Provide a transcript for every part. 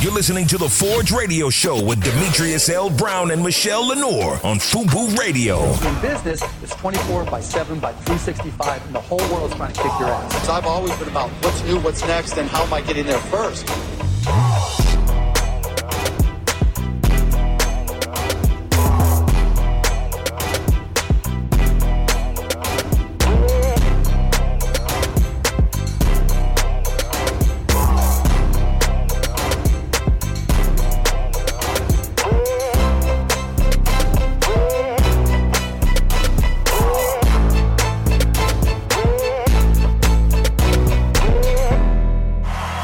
You're listening to the Forge Radio Show with Demetrius L. Brown and Michelle Lenore on FUBU Radio. In business, it's 24 by 7 by 365, and the whole world's trying to kick your ass. So I've always been about what's new, what's next, and how am I getting there first.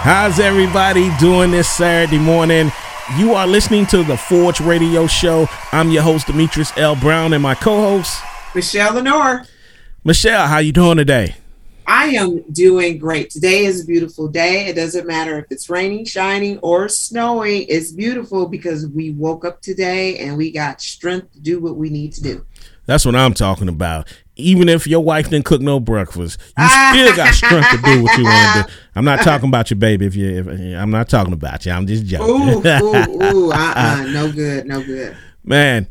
How's everybody doing this Saturday morning? You are listening to the Forge Radio Show. I'm your host Demetrius L. Brown and my co-host Michelle Lenore. Michelle, how you doing today? I am doing great. Today is a beautiful day. It doesn't matter if it's raining, shining, or snowing. It's beautiful because we woke up today and we got strength to do what we need to do. That's what I'm talking about. Even if your wife didn't cook no breakfast, you still got strength to do what you want to do. I'm not talking about your baby. If you, if, I'm not talking about you. I'm just joking. Ooh, ooh, ooh, uh-uh, no good, no good. Man,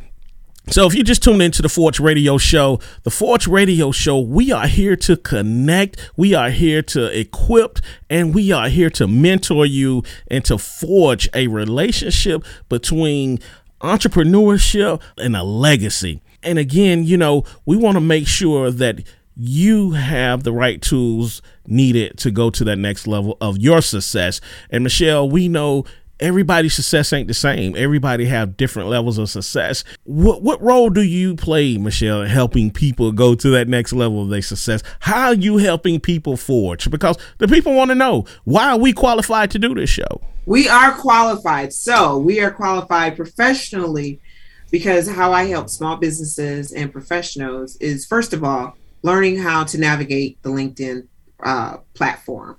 so if you just tuned into the Forge Radio Show, the Forge Radio Show, we are here to connect, we are here to equip, and we are here to mentor you and to forge a relationship between entrepreneurship and a legacy. And again, you know, we want to make sure that you have the right tools needed to go to that next level of your success. And Michelle, we know everybody's success ain't the same. Everybody have different levels of success. What what role do you play, Michelle, in helping people go to that next level of their success? How are you helping people forge? Because the people want to know why are we qualified to do this show? We are qualified. So we are qualified professionally because how I help small businesses and professionals is first of all learning how to navigate the LinkedIn uh, platform.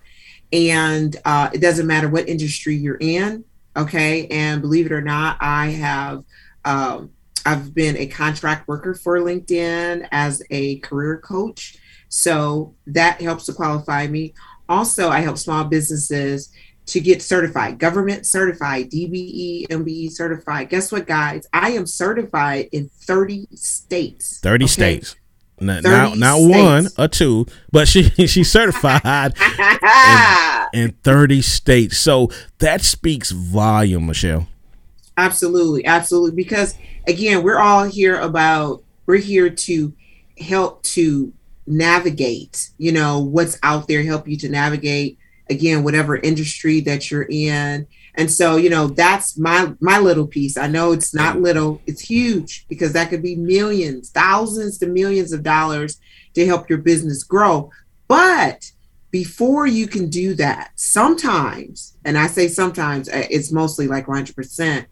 And uh, it doesn't matter what industry you're in, okay? And believe it or not, I have um, I've been a contract worker for LinkedIn as a career coach, so that helps to qualify me. Also, I help small businesses to get certified, government certified, DBE, MBE certified. Guess what, guys? I am certified in 30 states. 30 okay? states. Not, not, not one or two, but she she's certified in, in 30 states. So that speaks volume, Michelle. Absolutely, absolutely. Because again, we're all here about we're here to help to navigate, you know, what's out there, help you to navigate again whatever industry that you're in. And so you know that's my my little piece. I know it's not little it's huge because that could be millions thousands to millions of dollars to help your business grow. But before you can do that sometimes and i say sometimes uh, it's mostly like 100%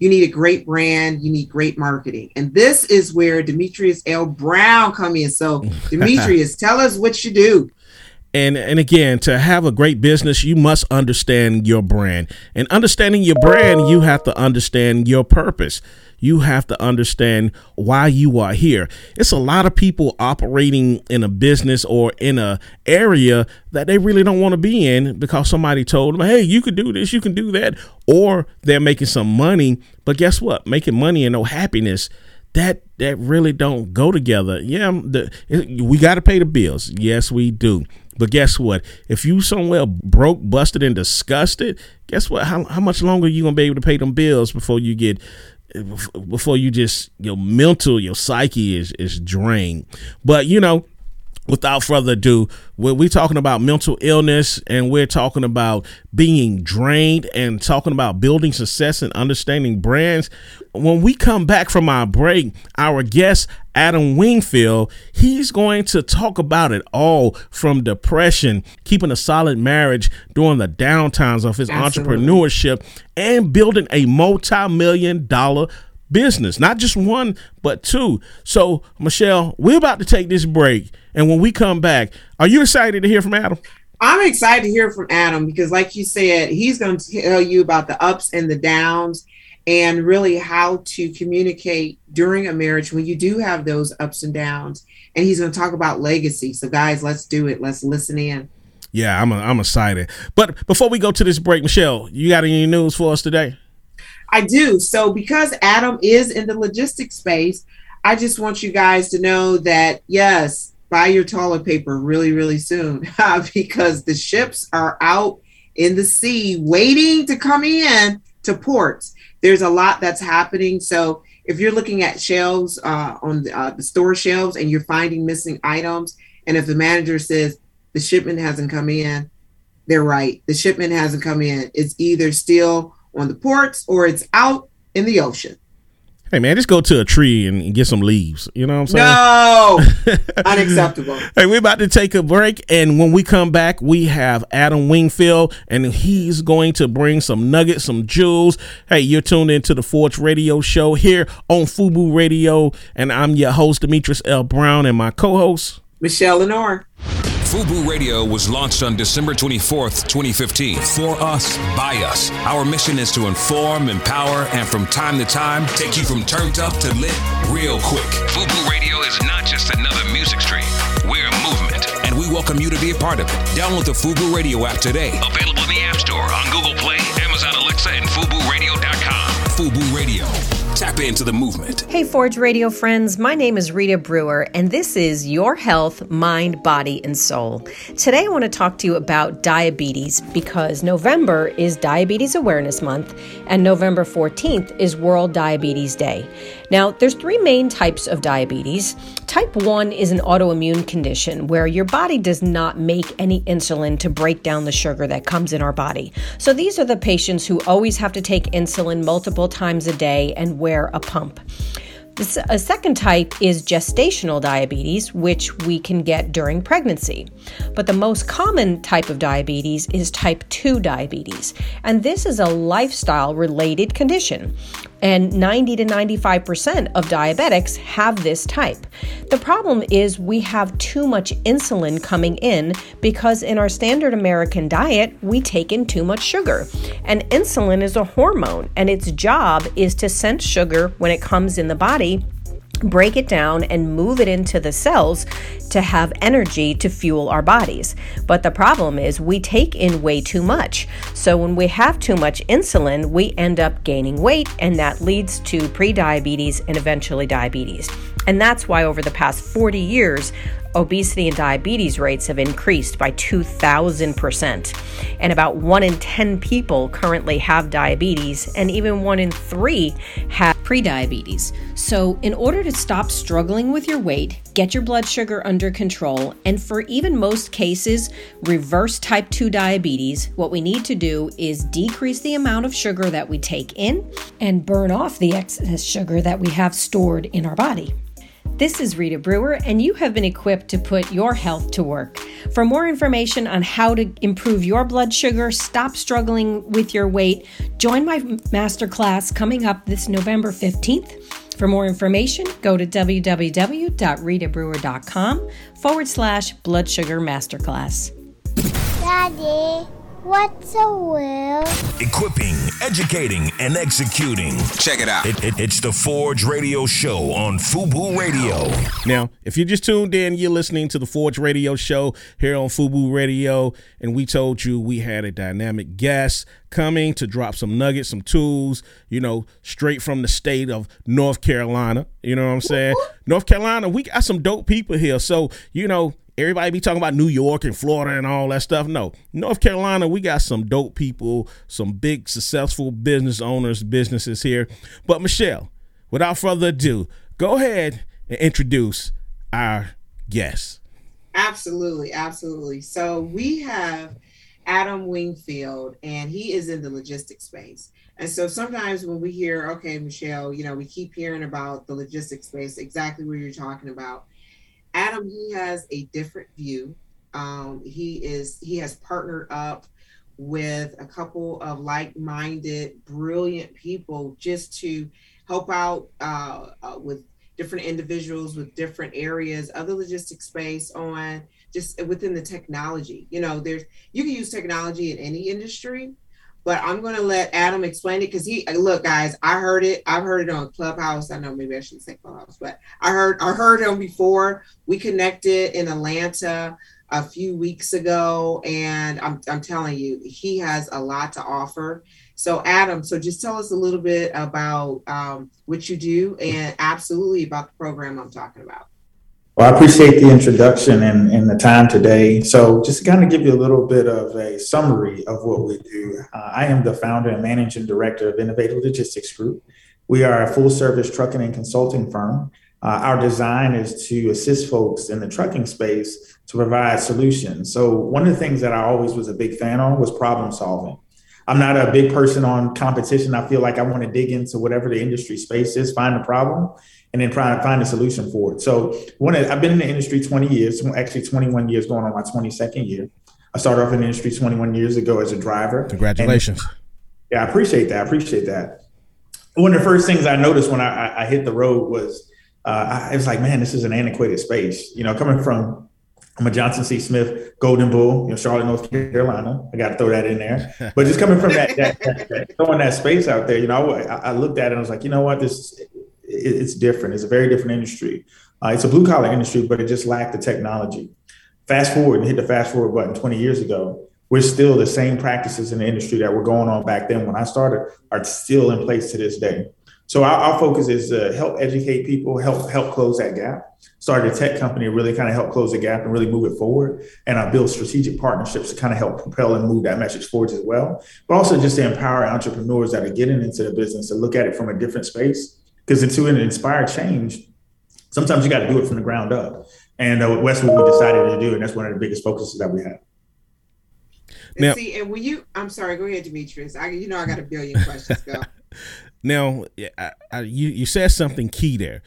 you need a great brand you need great marketing. And this is where demetrius l. Brown come in. So demetrius tell us what you do and and again to have a great business you must understand your brand. And understanding your brand you have to understand your purpose. You have to understand why you are here. It's a lot of people operating in a business or in a area that they really don't want to be in because somebody told them hey you can do this you can do that or they're making some money. But guess what? Making money and no happiness that that really don't go together. Yeah the, we got to pay the bills. Yes we do but guess what? If you somewhere broke, busted, and disgusted, guess what? How, how much longer are you gonna be able to pay them bills before you get before you just your mental, your psyche is is drained. But you know, without further ado, we're, we talking about mental illness and we're talking about being drained and talking about building success and understanding brands. When we come back from our break, our guest, Adam Wingfield, he's going to talk about it all from depression, keeping a solid marriage during the downtimes of his Absolutely. entrepreneurship, and building a multi million dollar business, not just one, but two. So, Michelle, we're about to take this break. And when we come back, are you excited to hear from Adam? I'm excited to hear from Adam because, like you said, he's going to tell you about the ups and the downs and really how to communicate during a marriage when you do have those ups and downs. And he's going to talk about legacy. So, guys, let's do it. Let's listen in. Yeah, I'm a, I'm excited. But before we go to this break, Michelle, you got any news for us today? I do. So because Adam is in the logistics space, I just want you guys to know that yes, buy your toilet paper really, really soon because the ships are out in the sea waiting to come in to ports. There's a lot that's happening. So if you're looking at shelves uh, on the, uh, the store shelves and you're finding missing items, and if the manager says the shipment hasn't come in, they're right. The shipment hasn't come in. It's either still on the ports or it's out in the ocean. Hey man, just go to a tree and get some leaves. You know what I'm saying? No, unacceptable. hey, we're about to take a break, and when we come back, we have Adam Wingfield, and he's going to bring some nuggets, some jewels. Hey, you're tuned into the Forge Radio Show here on Fubu Radio, and I'm your host Demetrius L. Brown, and my co-host Michelle Lenore. FUBU Radio was launched on December 24th, 2015. For us, by us. Our mission is to inform, empower, and from time to time, take you from turned up to lit real quick. FUBU Radio is not just another music stream. We're a movement, and we welcome you to be a part of it. Download the FUBU Radio app today. Available in the App Store, on Google Play, Amazon Alexa, and FUBURadio.com. FUBU Radio Tap into the movement. Hey, Forge Radio friends. My name is Rita Brewer, and this is Your Health, Mind, Body, and Soul. Today, I want to talk to you about diabetes because November is Diabetes Awareness Month, and November 14th is World Diabetes Day. Now, there's three main types of diabetes. Type 1 is an autoimmune condition where your body does not make any insulin to break down the sugar that comes in our body. So these are the patients who always have to take insulin multiple times a day and wear a pump. A second type is gestational diabetes, which we can get during pregnancy. But the most common type of diabetes is type 2 diabetes, and this is a lifestyle related condition and 90 to 95% of diabetics have this type. The problem is we have too much insulin coming in because in our standard American diet, we take in too much sugar. And insulin is a hormone, and its job is to sense sugar when it comes in the body break it down and move it into the cells to have energy to fuel our bodies. But the problem is we take in way too much. So when we have too much insulin, we end up gaining weight, and that leads to prediabetes and eventually diabetes. And that's why over the past 40 years, obesity and diabetes rates have increased by 2,000%. And about 1 in 10 people currently have diabetes, and even 1 in 3 have prediabetes. So, in order to stop struggling with your weight, get your blood sugar under control, and for even most cases, reverse type 2 diabetes, what we need to do is decrease the amount of sugar that we take in and burn off the excess sugar that we have stored in our body. This is Rita Brewer, and you have been equipped to put your health to work. For more information on how to improve your blood sugar, stop struggling with your weight, join my masterclass coming up this November 15th. For more information, go to www.ritabrewer.com forward slash blood sugar masterclass. Daddy. What's a will? Equipping, educating, and executing. Check it out. It, it, it's the Forge Radio Show on Fubu Radio. Now, if you just tuned in, you're listening to the Forge Radio Show here on Fubu Radio, and we told you we had a dynamic guest coming to drop some nuggets, some tools, you know, straight from the state of North Carolina. You know what I'm saying? North Carolina, we got some dope people here. So, you know, everybody be talking about New York and Florida and all that stuff. No, North Carolina, we got some dope people, some big successful business owners, businesses here. But Michelle, without further ado, go ahead and introduce our guests. Absolutely, absolutely. So we have Adam Wingfield, and he is in the logistics space. And so sometimes when we hear, okay, Michelle, you know, we keep hearing about the logistics space, exactly what you're talking about. Adam, he has a different view. Um, he is he has partnered up with a couple of like-minded, brilliant people just to help out uh, uh, with different individuals with different areas of the logistics space on just within the technology. You know, there's you can use technology in any industry, but I'm to let Adam explain it because he look, guys. I heard it. I've heard it on Clubhouse. I know maybe I shouldn't say Clubhouse, but I heard I heard him before. We connected in Atlanta a few weeks ago, and I'm, I'm telling you, he has a lot to offer. So, Adam, so just tell us a little bit about um, what you do and absolutely about the program I'm talking about. Well, I appreciate the introduction and, and the time today. So, just to kind of give you a little bit of a summary of what we do, uh, I am the founder and managing director of Innovative Logistics Group. We are a full service trucking and consulting firm. Uh, our design is to assist folks in the trucking space to provide solutions. So, one of the things that I always was a big fan on was problem solving. I'm not a big person on competition. I feel like I want to dig into whatever the industry space is, find the problem, and then try to find a solution for it. So, one, I've been in the industry 20 years, actually 21 years, going on my 22nd year. I started off in the industry 21 years ago as a driver. Congratulations. And, yeah, I appreciate that. I appreciate that. One of the first things I noticed when I, I hit the road was uh, I was like, man, this is an antiquated space. You know, coming from I'm a Johnson C. Smith Golden Bull, you know, Charlotte, North Carolina. I got to throw that in there. But just coming from that, that, that, that throwing that space out there, you know, I, I, looked at it and I was like, you know what, this it, it's different. It's a very different industry. Uh, it's a blue collar industry, but it just lacked the technology. Fast forward and hit the fast forward button 20 years ago. We're still the same practices in the industry that were going on back then when I started are still in place to this day. So our, our focus is to help educate people, help help close that gap. Started a tech company really kind of help close the gap and really move it forward. And I build strategic partnerships to kind of help propel and move that message forward as well. But also just to empower entrepreneurs that are getting into the business to look at it from a different space. Because it's to inspire change, sometimes you got to do it from the ground up. And uh, that's what we decided to do. And that's one of the biggest focuses that we have. Now, see, and when you, I'm sorry, go ahead, Demetrius. I, you know, I got a billion questions. Go. Now, I, I, you you said something key there.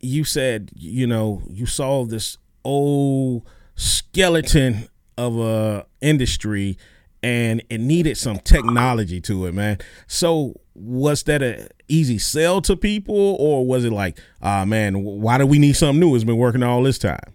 You said you know you saw this old skeleton of a industry, and it needed some technology to it, man. So was that a easy sell to people, or was it like, ah, man, why do we need something new? It's been working all this time.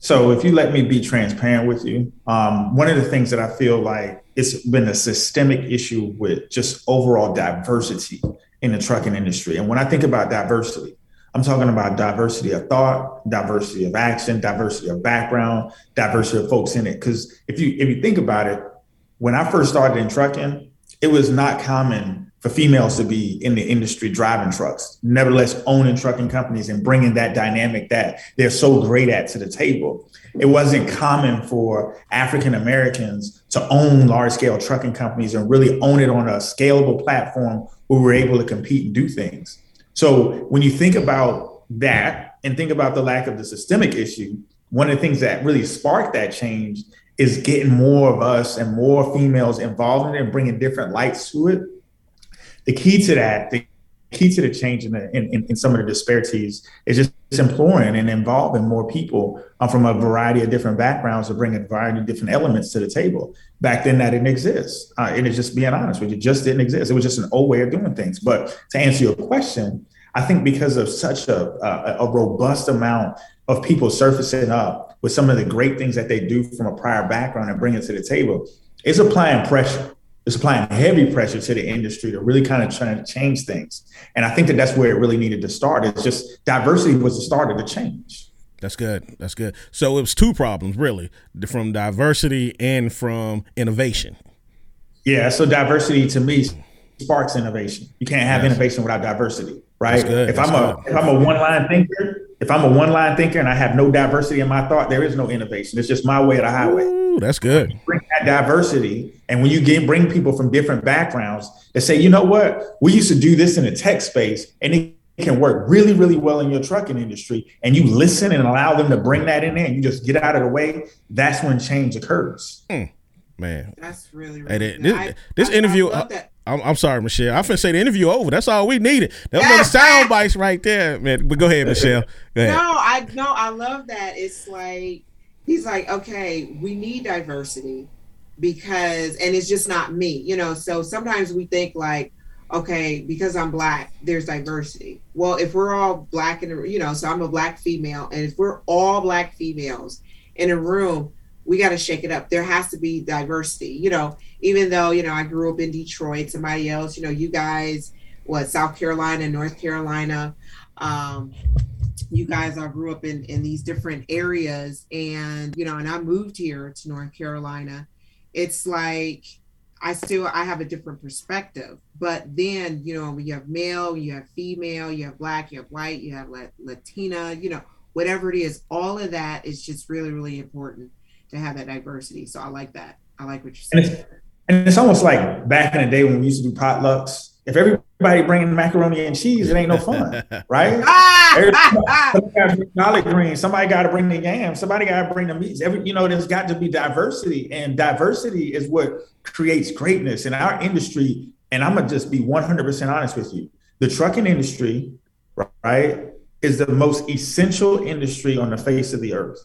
So, if you let me be transparent with you, um, one of the things that I feel like it's been a systemic issue with just overall diversity in the trucking industry. And when I think about diversity, I'm talking about diversity of thought, diversity of action, diversity of background, diversity of folks in it. Because if you if you think about it, when I first started in trucking, it was not common for females to be in the industry driving trucks. Nevertheless, owning trucking companies and bringing that dynamic that they're so great at to the table. It wasn't common for African Americans to own large scale trucking companies and really own it on a scalable platform where we're able to compete and do things. So when you think about that and think about the lack of the systemic issue, one of the things that really sparked that change is getting more of us and more females involved in it and bringing different lights to it. The key to that, the key to the change in, the, in, in, some of the disparities is just imploring and involving more people uh, from a variety of different backgrounds to bring a variety of different elements to the table. Back then, that didn't exist. Uh, and it's just being honest with you, just didn't exist. It was just an old way of doing things. But to answer your question, I think because of such a, a, a robust amount of people surfacing up with some of the great things that they do from a prior background and bring it to the table, it's applying pressure is applying heavy pressure to the industry to really kind of trying to change things. And I think that that's where it really needed to start. It's just diversity was the start of the change. That's good. That's good. So it was two problems really, from diversity and from innovation. Yeah. So diversity to me sparks innovation. You can't have yes. innovation without diversity, right? If that's I'm a good. if I'm a one line thinker, if I'm a one line thinker and I have no diversity in my thought, there is no innovation. It's just my way of the highway. Ooh, that's good. Bring that diversity, and when you get bring people from different backgrounds that say, you know what, we used to do this in the tech space, and it can work really, really well in your trucking industry, and you listen and allow them to bring that in there, and you just get out of the way. That's when change occurs. Mm, man, that's really, really this, I, this I, interview. I I'm, I'm sorry, Michelle. I'm finna say the interview over. That's all we needed. That was the sound bites right there, man. But go ahead, Michelle. Go ahead. No, I no, I love that. It's like he's like, okay, we need diversity because, and it's just not me, you know. So sometimes we think like, okay, because I'm black, there's diversity. Well, if we're all black and you know, so I'm a black female, and if we're all black females in a room, we got to shake it up. There has to be diversity, you know, even though, you know, I grew up in Detroit, somebody else, you know, you guys, what, South Carolina, North Carolina. Um, you guys all grew up in in these different areas and you know and i moved here to north carolina it's like i still i have a different perspective. But then you know when you have male you have female you have black you have white you have latina you know whatever it is all of that is just really really important to have that diversity. So i like that. I like what you're saying and it's, and it's almost like back in the day when we used to do potlucks if everybody bringing macaroni and cheese, it ain't no fun, right? somebody got to bring collard greens. Somebody got to bring the yam. Somebody got to bring the meats. Every you know, there's got to be diversity, and diversity is what creates greatness in our industry. And I'm gonna just be 100 percent honest with you. The trucking industry, right, is the most essential industry on the face of the earth,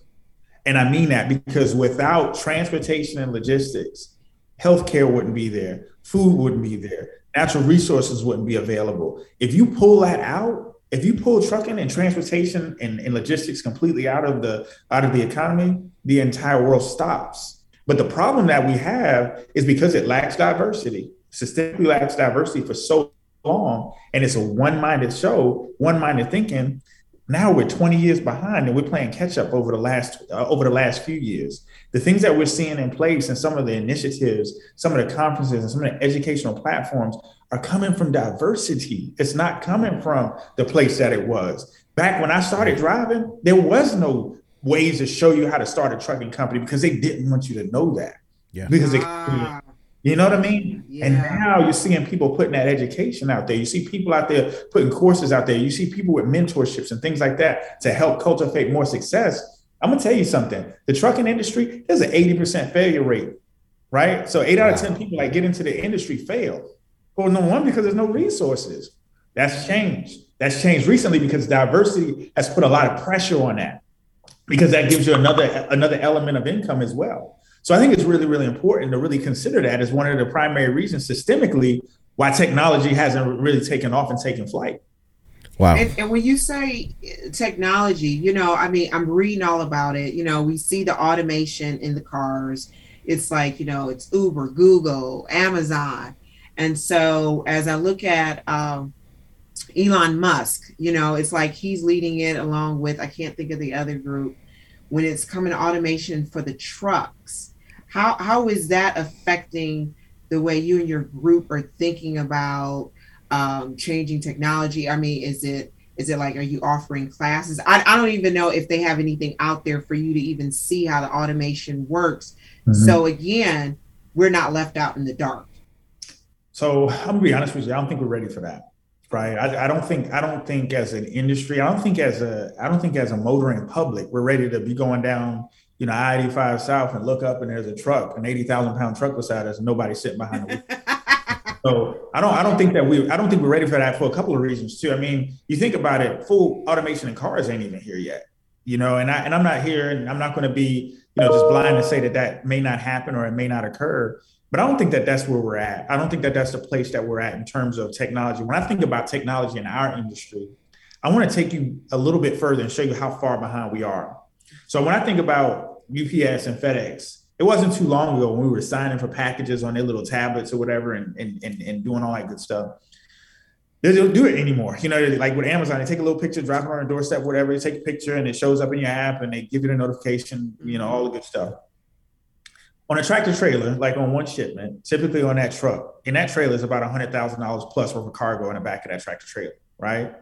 and I mean that because without transportation and logistics, healthcare wouldn't be there, food wouldn't be there natural resources wouldn't be available. If you pull that out, if you pull trucking and transportation and, and logistics completely out of the out of the economy, the entire world stops. But the problem that we have is because it lacks diversity, systemically lacks diversity for so long, and it's a one-minded show, one-minded thinking. Now we're 20 years behind, and we're playing catch up over the last uh, over the last few years the things that we're seeing in place and some of the initiatives, some of the conferences and some of the educational platforms are coming from diversity. It's not coming from the place that it was. Back when I started driving, there was no ways to show you how to start a trucking company because they didn't want you to know that. Yeah. Because they, ah. you know what I mean? Yeah. And now you're seeing people putting that education out there. You see people out there putting courses out there. You see people with mentorships and things like that to help cultivate more success I'm gonna tell you something. The trucking industry, there's an 80% failure rate, right? So eight out of 10 people that get into the industry fail. Well, no one because there's no resources. That's changed. That's changed recently because diversity has put a lot of pressure on that because that gives you another another element of income as well. So I think it's really, really important to really consider that as one of the primary reasons systemically why technology hasn't really taken off and taken flight. Wow. And, and, when you say technology, you know, I mean, I'm reading all about it. You know, we see the automation in the cars. It's like, you know, it's Uber, Google, Amazon. And so as I look at um, Elon Musk, you know, it's like he's leading it along with, I can't think of the other group, when it's coming to automation for the trucks. How, how is that affecting the way you and your group are thinking about um, changing technology? I mean, is it is it like are you offering classes? I, I don't even know if they have anything out there for you to even see how the automation works. Mm-hmm. So again, we're not left out in the dark. So I'm gonna be honest with you. I don't think we're ready for that. Right. I, I don't think I don't think as an industry, I don't think as a I don't think as a motoring public, we're ready to be going down, you know, I-85 South and look up and there's a truck, an 80,000 pound truck beside us, and nobody sitting behind the So I don't I don't think that we I don't think we're ready for that for a couple of reasons too. I mean, you think about it, full automation in cars ain't even here yet. You know, and I and I'm not here and I'm not going to be, you know, just blind to say that that may not happen or it may not occur. But I don't think that that's where we're at. I don't think that that's the place that we're at in terms of technology. When I think about technology in our industry, I want to take you a little bit further and show you how far behind we are. So when I think about UPS and FedEx, it wasn't too long ago when we were signing for packages on their little tablets or whatever and, and, and, and doing all that good stuff. They don't do it anymore. You know, like with Amazon, they take a little picture, drop it on a doorstep, whatever. You take a picture and it shows up in your app and they give you the notification, you know, all the good stuff. On a tractor trailer, like on one shipment, typically on that truck, in that trailer is about $100,000 plus worth of cargo in the back of that tractor trailer, right?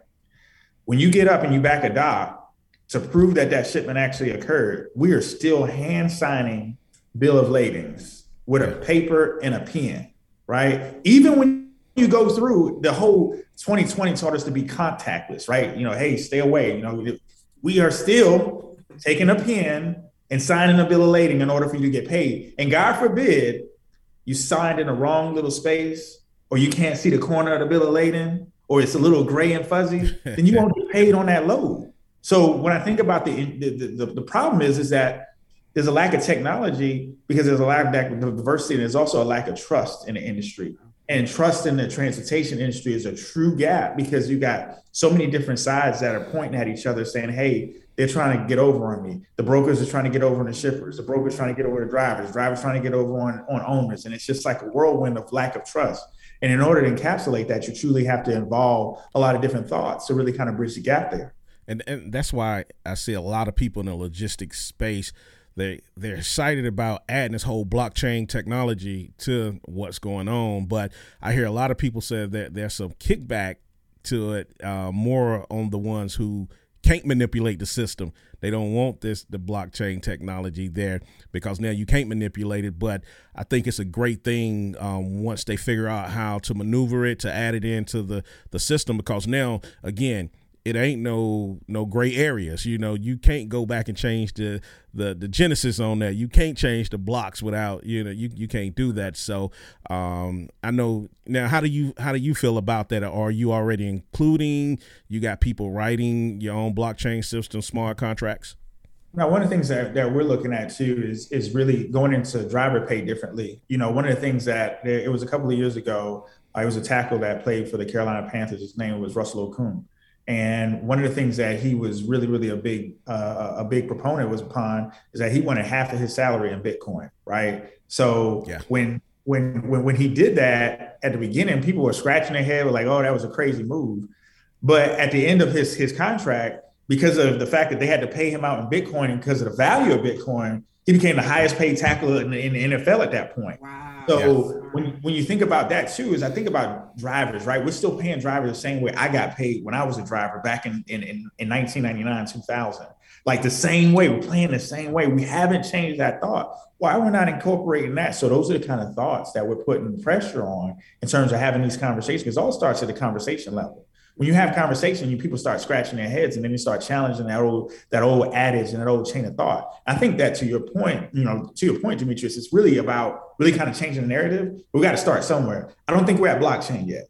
When you get up and you back a dock to prove that that shipment actually occurred, we are still hand signing bill of ladings with a paper and a pen, right? Even when you go through the whole 2020 taught us to be contactless, right? You know, hey, stay away. You know, we are still taking a pen and signing a bill of lading in order for you to get paid. And God forbid you signed in the wrong little space, or you can't see the corner of the bill of lading, or it's a little gray and fuzzy, then you won't get paid on that load. So when I think about the the, the, the problem is is that there's a lack of technology because there's a lack of diversity and there's also a lack of trust in the industry. And trust in the transportation industry is a true gap because you got so many different sides that are pointing at each other saying, hey, they're trying to get over on me. The brokers are trying to get over on the shippers. The brokers trying to get over the drivers. Drivers trying to get over on, on owners. And it's just like a whirlwind of lack of trust. And in order to encapsulate that, you truly have to involve a lot of different thoughts to really kind of bridge the gap there. and and that's why I see a lot of people in the logistics space. They they're excited about adding this whole blockchain technology to what's going on, but I hear a lot of people say that there's some kickback to it, uh, more on the ones who can't manipulate the system. They don't want this the blockchain technology there because now you can't manipulate it. But I think it's a great thing um, once they figure out how to maneuver it to add it into the the system because now again it ain't no no gray areas. You know, you can't go back and change the the the genesis on that. You can't change the blocks without you know you you can't do that. So um, I know now. How do you how do you feel about that? Are you already including? You got people writing your own blockchain system, smart contracts. Now, one of the things that, that we're looking at too is is really going into driver pay differently. You know, one of the things that it was a couple of years ago. I was a tackle that played for the Carolina Panthers. His name was Russell Okung and one of the things that he was really, really a big, uh, a big proponent was upon is that he wanted half of his salary in Bitcoin, right? So yeah. when when when when he did that at the beginning, people were scratching their head, were like, "Oh, that was a crazy move." But at the end of his his contract, because of the fact that they had to pay him out in Bitcoin and because of the value of Bitcoin, he became the highest paid tackler in the, in the NFL at that point. Wow. So yes. when when you think about that too, is I think about drivers, right? We're still paying drivers the same way I got paid when I was a driver back in in, in, in 1999, 2000. Like the same way, we're playing the same way. We haven't changed that thought. Why we're not incorporating that? So those are the kind of thoughts that we're putting pressure on in terms of having these conversations. Because all starts at the conversation level when you have conversation, you people start scratching their heads, and then you start challenging that old that old adage and that old chain of thought. I think that to your point, you know, to your point, Demetrius, it's really about really kind of changing the narrative. We got to start somewhere. I don't think we're at blockchain yet,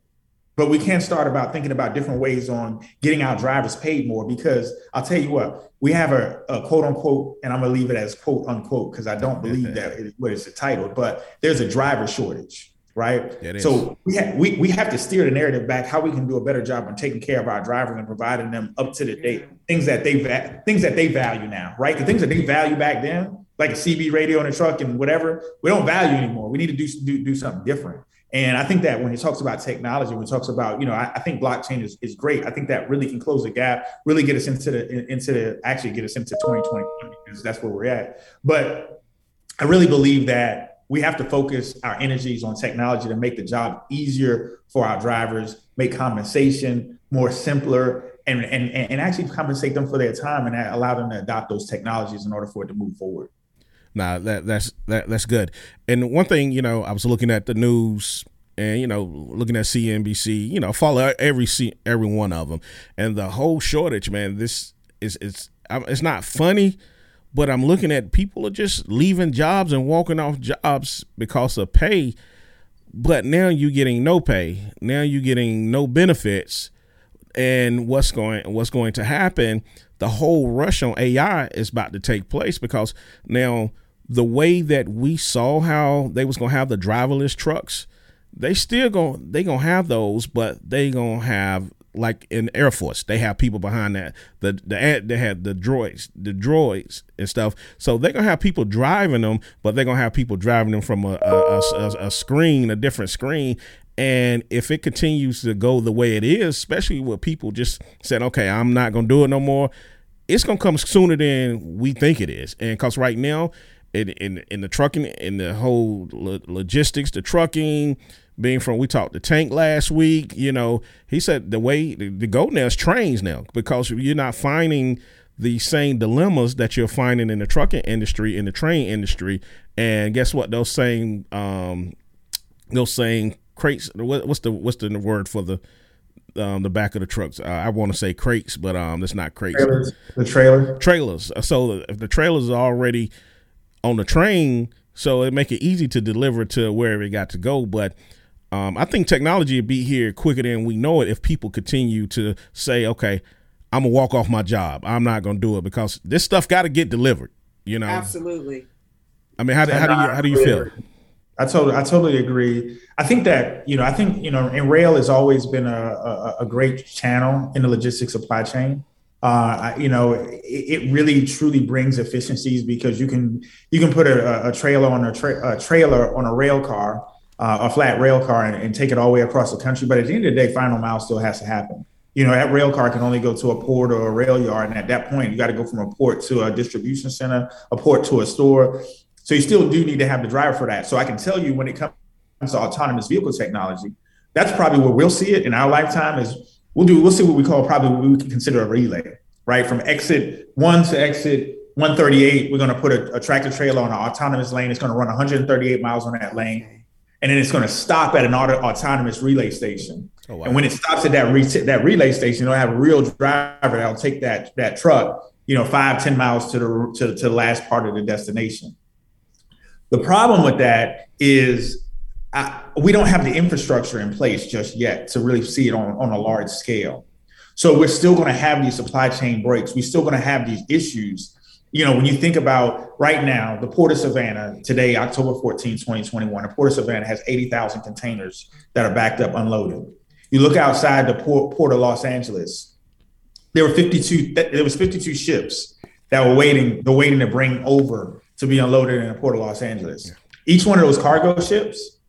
but we can start about thinking about different ways on getting our drivers paid more. Because I'll tell you what, we have a, a quote unquote, and I'm gonna leave it as quote unquote because I don't believe mm-hmm. that it, what is the title, but there's a driver shortage right? So we, ha- we we have to steer the narrative back how we can do a better job on taking care of our drivers and providing them up to the date things that they va- things that they value now, right? The things that they value back then, like a CB radio in a truck and whatever, we don't value anymore. We need to do do, do something different. And I think that when he talks about technology, when he talks about, you know, I, I, think blockchain is, is great. I think that really can close the gap, really get us into the into the actually get us into 2020 because that's where we're at. But I really believe that we have to focus our energies on technology to make the job easier for our drivers, make compensation more simpler, and, and, and actually compensate them for their time and allow them to adopt those technologies in order for it to move forward. Nah, that that's that that's good. And one thing, you know, I was looking at the news and you know looking at CNBC, you know, follow every every one of them, and the whole shortage, man. This is it's it's not funny, but I'm looking at people are just leaving jobs and walking off jobs because of pay. But now you're getting no pay. Now you're getting no benefits. And what's going what's going to happen? The whole rush on AI is about to take place because now the way that we saw how they was gonna have the driverless trucks, they still going they gonna have those, but they gonna have like in Air Force, they have people behind that. The the they have the droids, the droids and stuff. So they're gonna have people driving them, but they're gonna have people driving them from a a, a, a screen, a different screen. And if it continues to go the way it is, especially with people just saying, "Okay, I'm not gonna do it no more," it's gonna come sooner than we think it is. And because right now, in, in in the trucking, in the whole logistics, the trucking, being from we talked to Tank last week, you know, he said the way the, the goat now is trains now because you're not finding the same dilemmas that you're finding in the trucking industry, in the train industry. And guess what? Those same um those same crates what, what's the what's the word for the um, the back of the trucks. Uh, I want to say crates, but um, it's not crates. Trailers. The trailer. Trailers. So if the trailers are already on the train, so it make it easy to deliver to wherever it got to go. But um, I think technology will be here quicker than we know it if people continue to say, okay, I'm gonna walk off my job. I'm not gonna do it because this stuff got to get delivered. You know, absolutely. I mean, how, how do you how do you feel? I totally I totally agree. I think that you know I think you know and rail has always been a, a, a great channel in the logistics supply chain. Uh, you know, it, it, really truly brings efficiencies because you can you can put a, a trailer on a, tra- a trailer on a rail car uh, a flat rail car and, and, take it all the way across the country. But at the end of the day, final mile still has to happen. You know, that rail car can only go to a port or a rail yard. And at that point, you got to go from a port to a distribution center, a port to a store. So you still do need to have the driver for that. So I can tell you when it comes to autonomous vehicle technology, that's probably where we'll see it in our lifetime is we'll do we'll see what we call probably what we can consider a relay, right? From exit one to exit 138, we're going to put a, a tractor trailer on an autonomous lane. It's going to run 138 miles on that lane, and then it's going to stop at an auto, autonomous relay station. Oh, wow. And when it stops at that re- that relay station, you'll have a real driver that'll take that that truck, you know, five ten miles to the to, to the last part of the destination. The problem with that is I, we don't have the infrastructure in place just yet to really see it on, on a large scale. So we're still going to have these supply chain breaks. We're still going to have these issues. You know, when you think about right now, the Port of Savannah today, October 14, 2021, the Port of Savannah has 80,000 containers that are backed up unloaded. You look outside the port, port of Los Angeles, there were 52, there was 52 ships that were waiting, they're waiting to bring over to be unloaded in the Port of Los Angeles. Each one of those cargo ships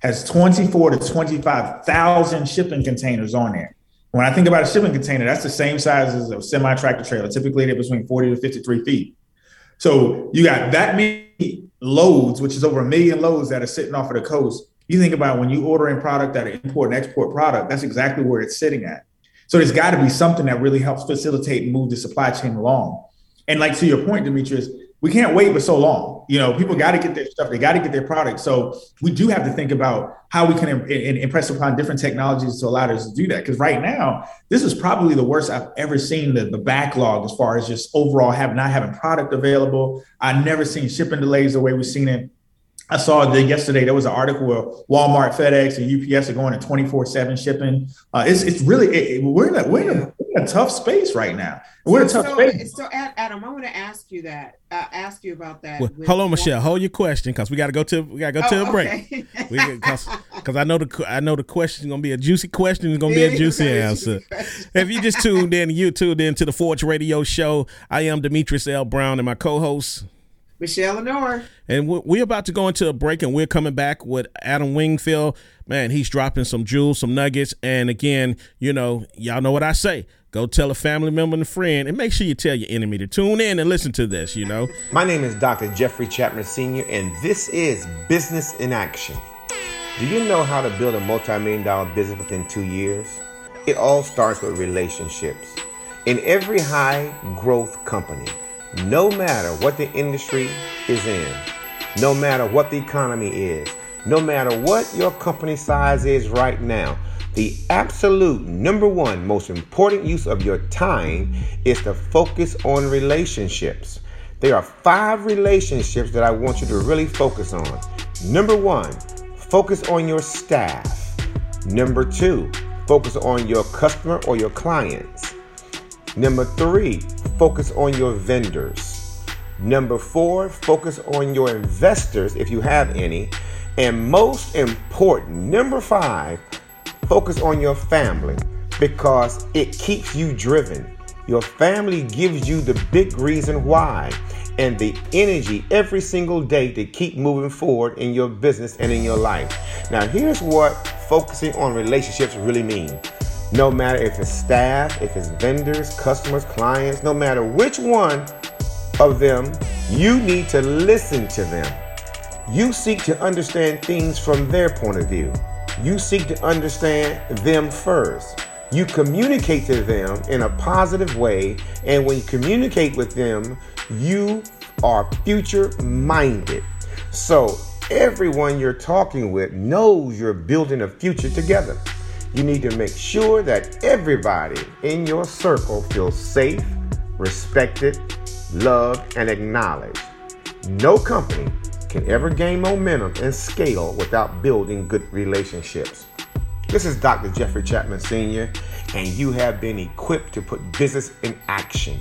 has 24 to 25,000 shipping containers on there. When I think about a shipping container, that's the same size as a semi tractor trailer. Typically, they're between 40 to 53 feet. So you got that many loads, which is over a million loads that are sitting off of the coast. You think about when you order in product that are import and export product, that's exactly where it's sitting at. So there's got to be something that really helps facilitate and move the supply chain along. And like to your point, Demetrius, we can't wait for so long. You know, people got to get their stuff, they got to get their product. So we do have to think about how we can Im- impress upon different technologies to allow us to do that. Because right now, this is probably the worst I've ever seen the, the backlog as far as just overall have not having product available. I've never seen shipping delays the way we've seen it. I saw that yesterday there was an article where Walmart, FedEx, and UPS are going to 24 7 shipping. Uh, it's, it's really, it, we're, in a, we're, in a, a tough space right now. We're so, in a tough so, space. So, Adam, I want to ask you that, uh, ask you about that. Well, hold on, Michelle. Hold your question because we got to go to we got to go oh, to a break. Because I know the I know the question is gonna be a juicy question. It's gonna be a juicy answer. if you just tuned in, you tuned in to the Forge Radio Show. I am Demetrius L. Brown and my co-host. Michelle Lenore. And we're about to go into a break, and we're coming back with Adam Wingfield. Man, he's dropping some jewels, some nuggets. And again, you know, y'all know what I say. Go tell a family member and a friend, and make sure you tell your enemy to tune in and listen to this, you know. My name is Dr. Jeffrey Chapman Sr., and this is Business in Action. Do you know how to build a multi million dollar business within two years? It all starts with relationships. In every high growth company, no matter what the industry is in, no matter what the economy is, no matter what your company size is right now, the absolute number one most important use of your time is to focus on relationships. There are five relationships that I want you to really focus on. Number one, focus on your staff. Number two, focus on your customer or your clients. Number three, focus on your vendors. Number four, focus on your investors if you have any. And most important, number five, focus on your family because it keeps you driven. Your family gives you the big reason why and the energy every single day to keep moving forward in your business and in your life. Now, here's what focusing on relationships really means no matter if it's staff, if it's vendors, customers, clients, no matter which one of them, you need to listen to them. You seek to understand things from their point of view. You seek to understand them first. You communicate to them in a positive way, and when you communicate with them, you are future minded. So, everyone you're talking with knows you're building a future together. You need to make sure that everybody in your circle feels safe, respected, loved, and acknowledged. No company can ever gain momentum and scale without building good relationships. This is Dr. Jeffrey Chapman Sr., and you have been equipped to put business in action.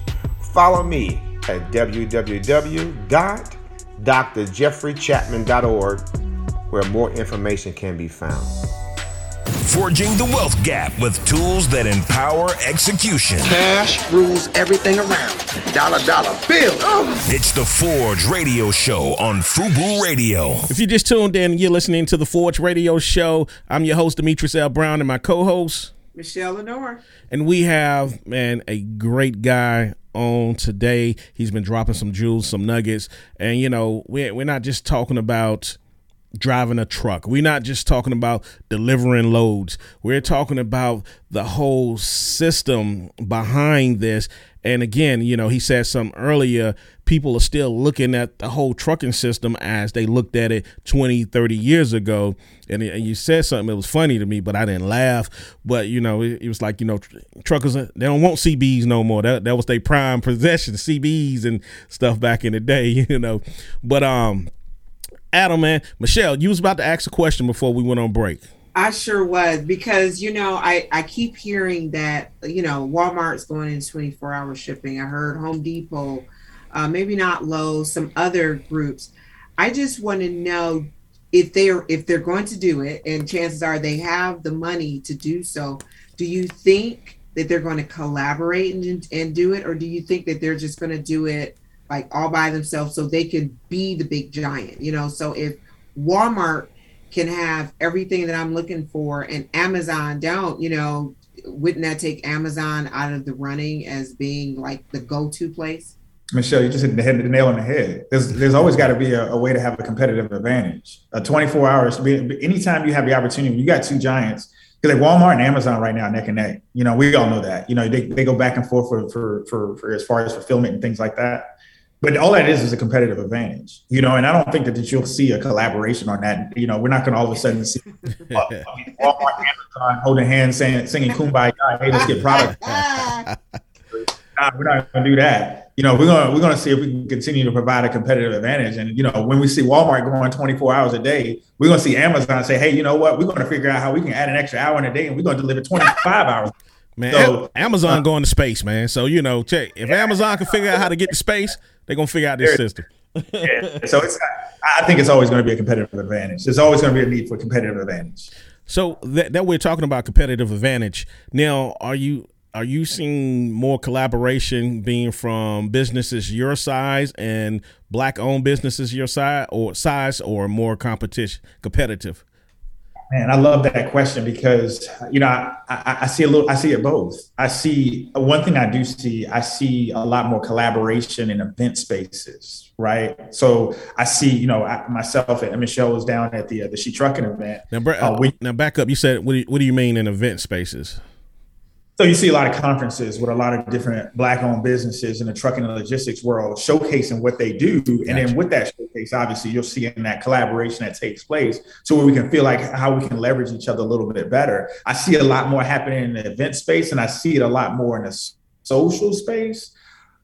Follow me at www.drjeffreychapman.org where more information can be found. Forging the wealth gap with tools that empower execution. Cash rules everything around. Dollar, dollar bill. Oh. It's the Forge Radio Show on Fubu Radio. If you just tuned in, you're listening to the Forge Radio Show. I'm your host, Demetrius L. Brown, and my co host, Michelle Lenore. And we have, man, a great guy on today. He's been dropping some jewels, some nuggets. And, you know, we're, we're not just talking about driving a truck. We're not just talking about delivering loads. We're talking about the whole system behind this. And again, you know, he said some earlier. People are still looking at the whole trucking system as they looked at it 20, 30 years ago. And, and you said something that was funny to me, but I didn't laugh. But, you know, it, it was like, you know, truckers, they don't want CBs no more. That, that was their prime possession, CBs and stuff back in the day, you know. But, um, Adam, man, Michelle, you was about to ask a question before we went on break. I sure was because you know I I keep hearing that you know Walmart's going in 24 hour shipping. I heard Home Depot, uh, maybe not Lowe's, some other groups. I just want to know if they're if they're going to do it, and chances are they have the money to do so. Do you think that they're going to collaborate and, and do it, or do you think that they're just going to do it like all by themselves so they can be the big giant? You know, so if Walmart can have everything that I'm looking for and Amazon don't, you know, wouldn't that take Amazon out of the running as being like the go-to place? Michelle, you just hit the, nail on the head. There's there's always got to be a, a, way to have a competitive advantage. A 24 hours, anytime you have the opportunity, you got two giants. Because like Walmart and Amazon right now neck and neck. You know, we all know that. You know, they, they go back and forth for, for for for as far as fulfillment and things like that. But all that is is a competitive advantage, you know. And I don't think that, that you'll see a collaboration on that. You know, we're not going to all of a sudden see uh, Walmart, Amazon holding hands, saying singing "Kumbaya," hey, let's get product. nah, we're not going to do that. You know, we're going to we're going to see if we can continue to provide a competitive advantage. And you know, when we see Walmart going 24 hours a day, we're going to see Amazon say, "Hey, you know what? We're going to figure out how we can add an extra hour in a day, and we're going to deliver 25 hours." Man, so, Amazon uh, going to space, man. So you know, check if Amazon can figure out how to get to space, they're gonna figure out this system. yeah. So it's I think it's always going to be a competitive advantage. There's always going to be a need for competitive advantage. So that, that we're talking about competitive advantage. Now, are you are you seeing more collaboration being from businesses your size and black owned businesses your size or size or more competition competitive? Man, I love that question because you know I, I, I, see a little. I see it both. I see one thing I do see. I see a lot more collaboration in event spaces, right? So I see, you know, I, myself and Michelle was down at the uh, the She Trucking event. Now, uh, we, now back up. You said what do you, what do you mean in event spaces? So you see a lot of conferences with a lot of different black-owned businesses in the trucking and logistics world showcasing what they do, gotcha. and then with that showcase, obviously you'll see in that collaboration that takes place, so where we can feel like how we can leverage each other a little bit better. I see a lot more happening in the event space, and I see it a lot more in the social space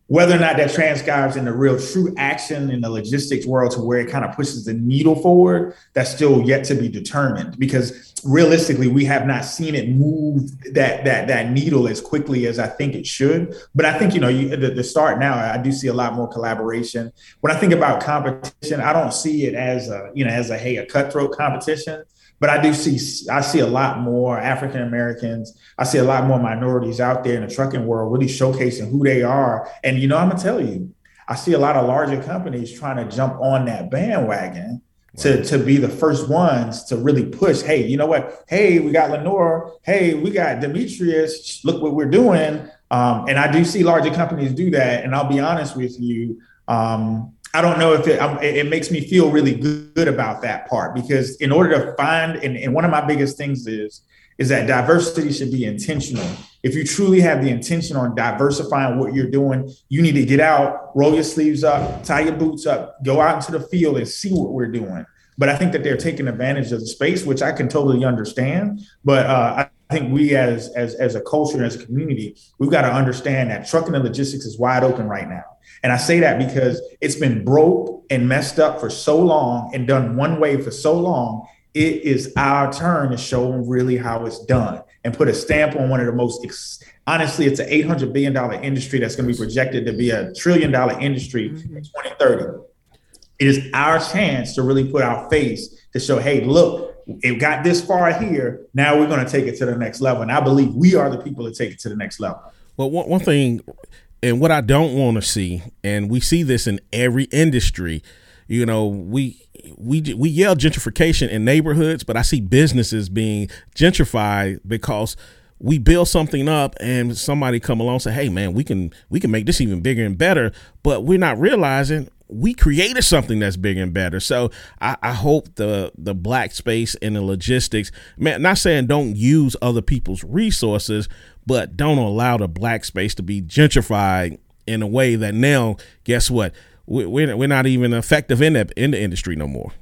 whether or not that transcribes into real true action in the logistics world to where it kind of pushes the needle forward, that's still yet to be determined. Because realistically, we have not seen it move that that that needle as quickly as I think it should. But I think you know you, the, the start now, I do see a lot more collaboration. When I think about competition, I don't see it as a you know as a hey a cutthroat competition. But I do see I see a lot more African Americans. I see a lot more minorities out there in the trucking world really showcasing who they are. And you know, I'm gonna tell you, I see a lot of larger companies trying to jump on that bandwagon to, to be the first ones to really push. Hey, you know what? Hey, we got Lenore. Hey, we got Demetrius. Look what we're doing. Um, and I do see larger companies do that. And I'll be honest with you. Um, I don't know if it, it makes me feel really good about that part because in order to find, and, and one of my biggest things is, is that diversity should be intentional. If you truly have the intention on diversifying what you're doing, you need to get out, roll your sleeves up, tie your boots up, go out into the field and see what we're doing. But I think that they're taking advantage of the space, which I can totally understand. But uh, I think we as as as a culture and as a community, we've got to understand that trucking and logistics is wide open right now. And I say that because it's been broke and messed up for so long and done one way for so long. It is our turn to show them really how it's done and put a stamp on one of the most ex- honestly it's an 800 billion dollar industry that's going to be projected to be a trillion dollar industry mm-hmm. in 2030 it is our chance to really put our face to show hey look it got this far here now we're going to take it to the next level. And i believe we are the people that take it to the next level. Well one, one thing and what I don't want to see, and we see this in every industry, you know, we we we yell gentrification in neighborhoods, but I see businesses being gentrified because we build something up and somebody come along and say, "Hey, man, we can we can make this even bigger and better," but we're not realizing we created something that's bigger and better. So I, I, hope the the black space and the logistics, man, not saying don't use other people's resources, but don't allow the black space to be gentrified in a way that now, guess what? We're, we're not even effective in that in the industry no more.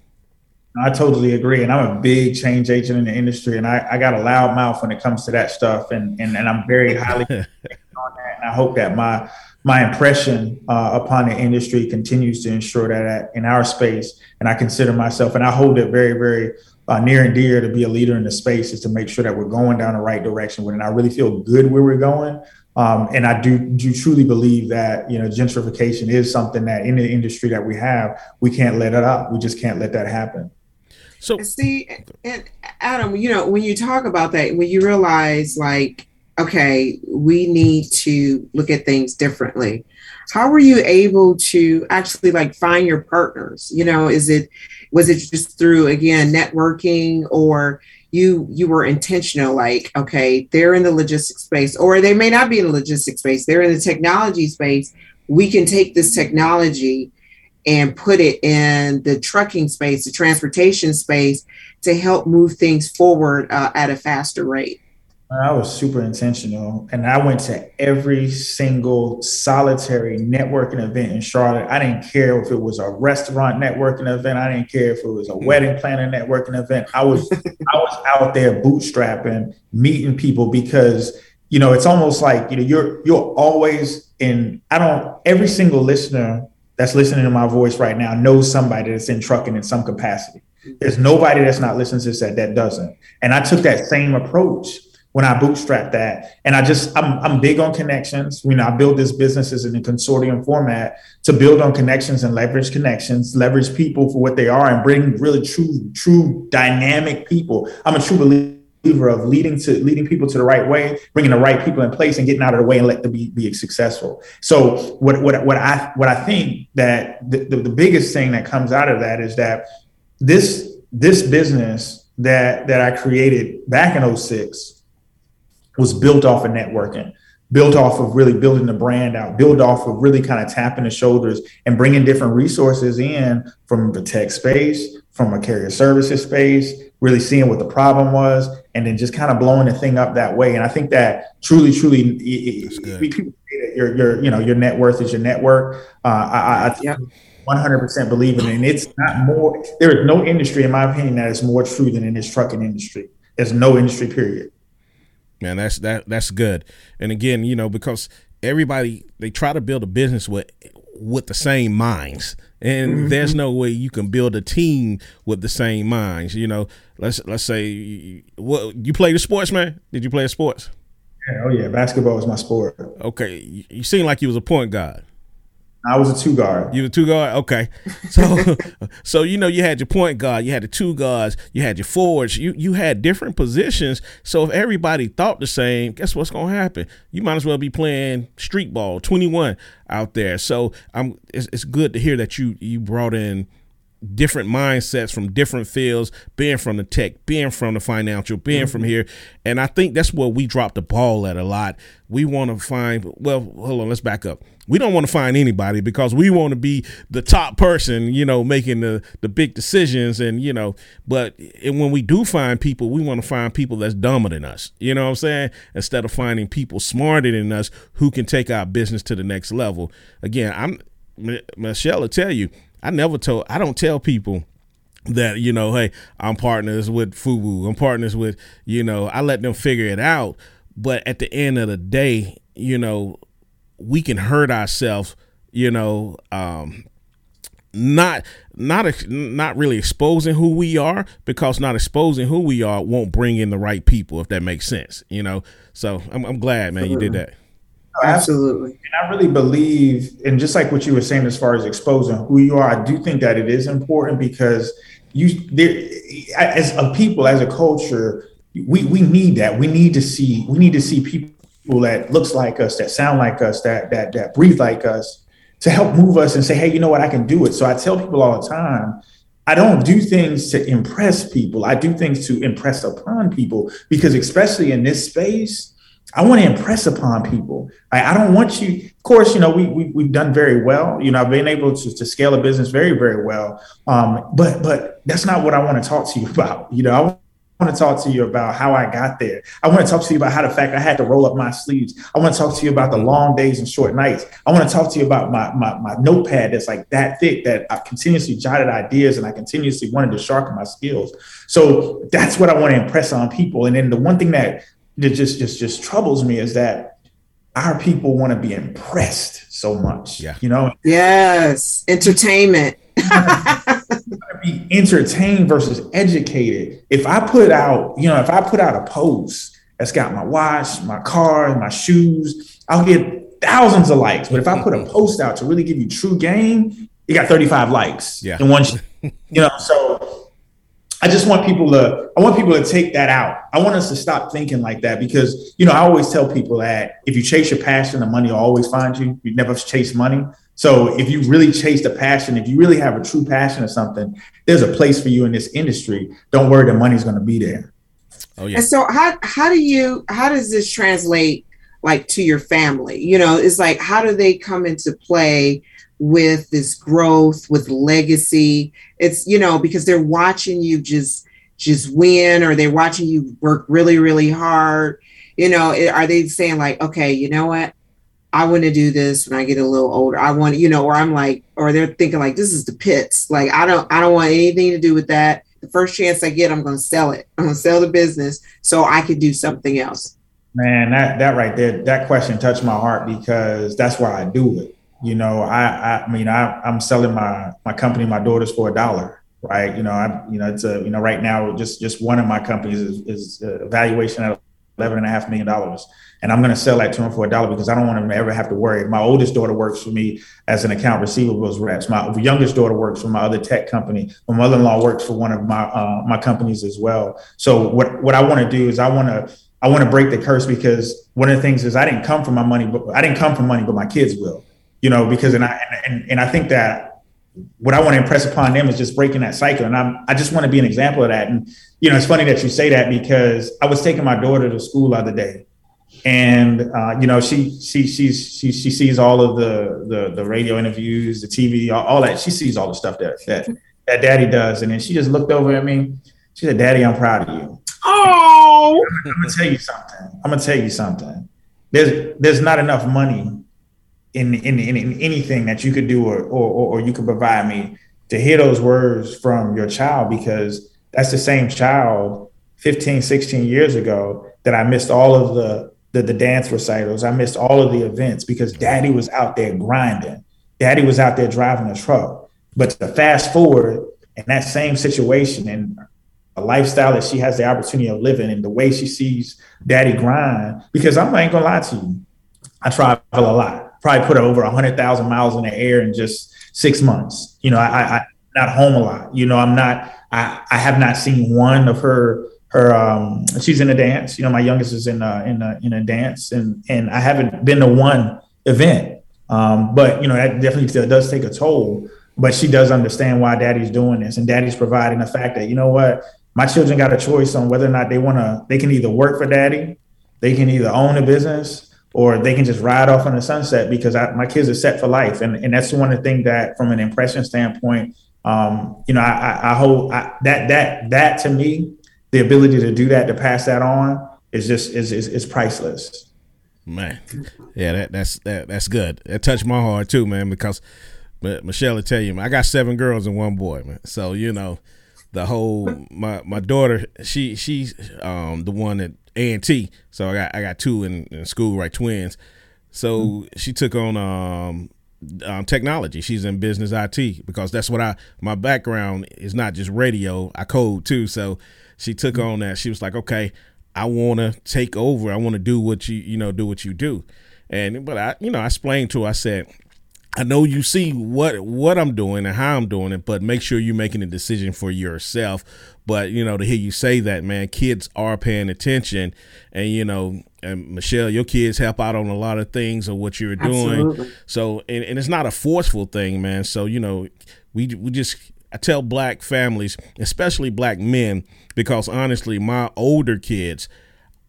I totally agree. And I'm a big change agent in the industry and I, I got a loud mouth when it comes to that stuff. And, and, and I'm very highly on that. And I hope that my, my impression uh, upon the industry continues to ensure that in our space, and I consider myself, and I hold it very, very uh, near and dear to be a leader in the space, is to make sure that we're going down the right direction. And I really feel good where we're going. Um, and I do, do truly believe that you know gentrification is something that in the industry that we have, we can't let it up. We just can't let that happen. So see, and Adam, you know, when you talk about that, when you realize like, okay, we need to look at things differently. How were you able to actually like find your partners? You know, is it was it just through again networking or you you were intentional like okay they're in the logistics space or they may not be in the logistics space they're in the technology space we can take this technology and put it in the trucking space, the transportation space to help move things forward uh, at a faster rate? I was super intentional and I went to every single solitary networking event in Charlotte. I didn't care if it was a restaurant networking event. I didn't care if it was a hmm. wedding planner networking event. I was I was out there bootstrapping, meeting people because you know it's almost like you know you're you're always in I don't every single listener that's listening to my voice right now knows somebody that's in trucking in some capacity. There's nobody that's not listening to this that, that doesn't. And I took that same approach when I bootstrapped that. And I just, I'm, I'm big on connections. You know, I build this businesses in a consortium format to build on connections and leverage connections, leverage people for what they are and bring really true, true dynamic people. I'm a true believer of leading to leading people to the right way, bringing the right people in place, and getting out of the way and let them be, be successful. So what what what I what I think that the, the, the biggest thing that comes out of that is that this this business that that I created back in 06 was built off of networking built off of really building the brand out, built off of really kind of tapping the shoulders and bringing different resources in from the tech space, from a carrier services space, really seeing what the problem was, and then just kind of blowing the thing up that way. And I think that truly, truly, people your your you know your net worth is your network. Uh, I, I yeah. 100% believe in it. And it's not more, there is no industry, in my opinion, that is more true than in this trucking industry. There's no industry, period. Man, that's that that's good. And again, you know, because everybody they try to build a business with with the same minds. And mm-hmm. there's no way you can build a team with the same minds you know. Let's let's say what you play the sports man? Did you play sports? Yeah, oh yeah basketball is my sport. Okay you, you seem like you was a point guard I was a two guard. You were two guard, okay. So, so you know, you had your point guard, you had the two guards, you had your forwards. You you had different positions. So if everybody thought the same, guess what's gonna happen? You might as well be playing street ball, twenty one out there. So I'm. It's, it's good to hear that you you brought in different mindsets from different fields, being from the tech, being from the financial, being mm-hmm. from here. And I think that's where we drop the ball at a lot. We want to find, well, hold on, let's back up. We don't want to find anybody because we want to be the top person, you know, making the, the big decisions. And, you know, but when we do find people, we want to find people that's dumber than us, you know what I'm saying? Instead of finding people smarter than us who can take our business to the next level. Again, I'm, Michelle will tell you, I never told, I don't tell people that, you know, hey, I'm partners with Fubu, I'm partners with, you know, I let them figure it out. But at the end of the day, you know, we can hurt ourselves, you know, um, not not not really exposing who we are because not exposing who we are won't bring in the right people if that makes sense you know so i'm, I'm glad man you did that Absolutely. And I really believe, and just like what you were saying as far as exposing who you are, I do think that it is important because you there as a people, as a culture, we we need that. We need to see we need to see people that looks like us, that sound like us, that that that breathe like us to help move us and say, hey, you know what, I can do it. So I tell people all the time, I don't do things to impress people. I do things to impress upon people because, especially in this space, I want to impress upon people. I, I don't want you. Of course, you know we, we we've done very well. You know, I've been able to, to scale a business very very well. Um, but but that's not what I want to talk to you about. You know, I I want to talk to you about how I got there. I want to talk to you about how the fact I had to roll up my sleeves. I want to talk to you about the long days and short nights. I want to talk to you about my, my, my notepad that's like that thick that I continuously jotted ideas and I continuously wanted to sharpen my skills. So that's what I want to impress on people. And then the one thing that, that just just just troubles me is that our people want to be impressed so much. Yeah. You know? Yes. Entertainment. be entertained versus educated. If I put out, you know, if I put out a post that's got my watch, my car, my shoes, I'll get thousands of likes. But if I put a post out to really give you true game, you got 35 likes yeah. in one, you know, so I just want people to, I want people to take that out. I want us to stop thinking like that because, you know, I always tell people that if you chase your passion, the money will always find you. You never chase money. So if you really chase the passion, if you really have a true passion or something, there's a place for you in this industry. Don't worry, the money's going to be there. Oh yeah. And so how how do you how does this translate like to your family? You know, it's like how do they come into play with this growth, with legacy? It's you know because they're watching you just just win, or they're watching you work really really hard. You know, are they saying like, okay, you know what? I want to do this when I get a little older. I want, you know, or I'm like, or they're thinking like, this is the pits. Like, I don't, I don't want anything to do with that. The first chance I get, I'm going to sell it. I'm going to sell the business so I can do something else. Man, that that right there, that question touched my heart because that's why I do it. You know, I, I mean, I, I'm selling my my company, my daughters for a dollar, right? You know, I, you know, it's a, you know, right now, just just one of my companies is, is a valuation at eleven and a half million dollars and I'm going to sell that to him for a dollar because I don't want him to ever have to worry. My oldest daughter works for me as an account receivables reps. My youngest daughter works for my other tech company. My mother-in-law works for one of my uh, my companies as well. So what what I want to do is I want to I want to break the curse because one of the things is I didn't come from my money, but I didn't come from money, but my kids will. You know, because and I and, and I think that what I want to impress upon them is just breaking that cycle. And I'm, I just want to be an example of that. And, you know, it's funny that you say that because I was taking my daughter to school the other day and uh, you know she she she's she she sees all of the the, the radio interviews, the TV, all, all, that. She sees all the stuff that that that Daddy does, and then she just looked over at me. She said, "Daddy, I'm proud of you." Oh, I'm gonna tell you something. I'm gonna tell you something. There's there's not enough money in in, in, in anything that you could do or, or or you could provide me to hear those words from your child because that's the same child 15 16 years ago that I missed all of the the, the dance recitals. I missed all of the events because daddy was out there grinding. Daddy was out there driving a truck. But to fast forward in that same situation and a lifestyle that she has the opportunity of living and the way she sees daddy grind, because I'm not gonna lie to you, I travel a lot. Probably put over a hundred thousand miles in the air in just six months. You know, I, I, I not home a lot. You know, I'm not. I, I have not seen one of her her um, she's in a dance. You know, my youngest is in a, in a, in a dance, and and I haven't been to one event, um, but you know that definitely does take a toll. But she does understand why Daddy's doing this, and Daddy's providing the fact that you know what, my children got a choice on whether or not they want to. They can either work for Daddy, they can either own a business, or they can just ride off in the sunset because I, my kids are set for life, and and that's one things that, from an impression standpoint, um, you know, I, I, I hope I, that that that to me the ability to do that to pass that on is just is is, is priceless. Man, yeah, that that's that that's good. That touched my heart too, man. Because but Michelle will tell you, man, I got seven girls and one boy, man. So you know, the whole my my daughter, she she's um the one at A and T. So I got I got two in, in school, right, twins. So mm-hmm. she took on um um, technology. She's in business IT because that's what I my background is not just radio. I code too, so she took on that. She was like, okay, I want to take over. I want to do what you, you know, do what you do. And, but I, you know, I explained to her, I said, I know you see what what I'm doing and how I'm doing it, but make sure you're making a decision for yourself. But you know, to hear you say that, man, kids are paying attention, and you know, and Michelle, your kids help out on a lot of things of what you're doing. Absolutely. So, and, and it's not a forceful thing, man. So you know, we we just I tell black families, especially black men, because honestly, my older kids,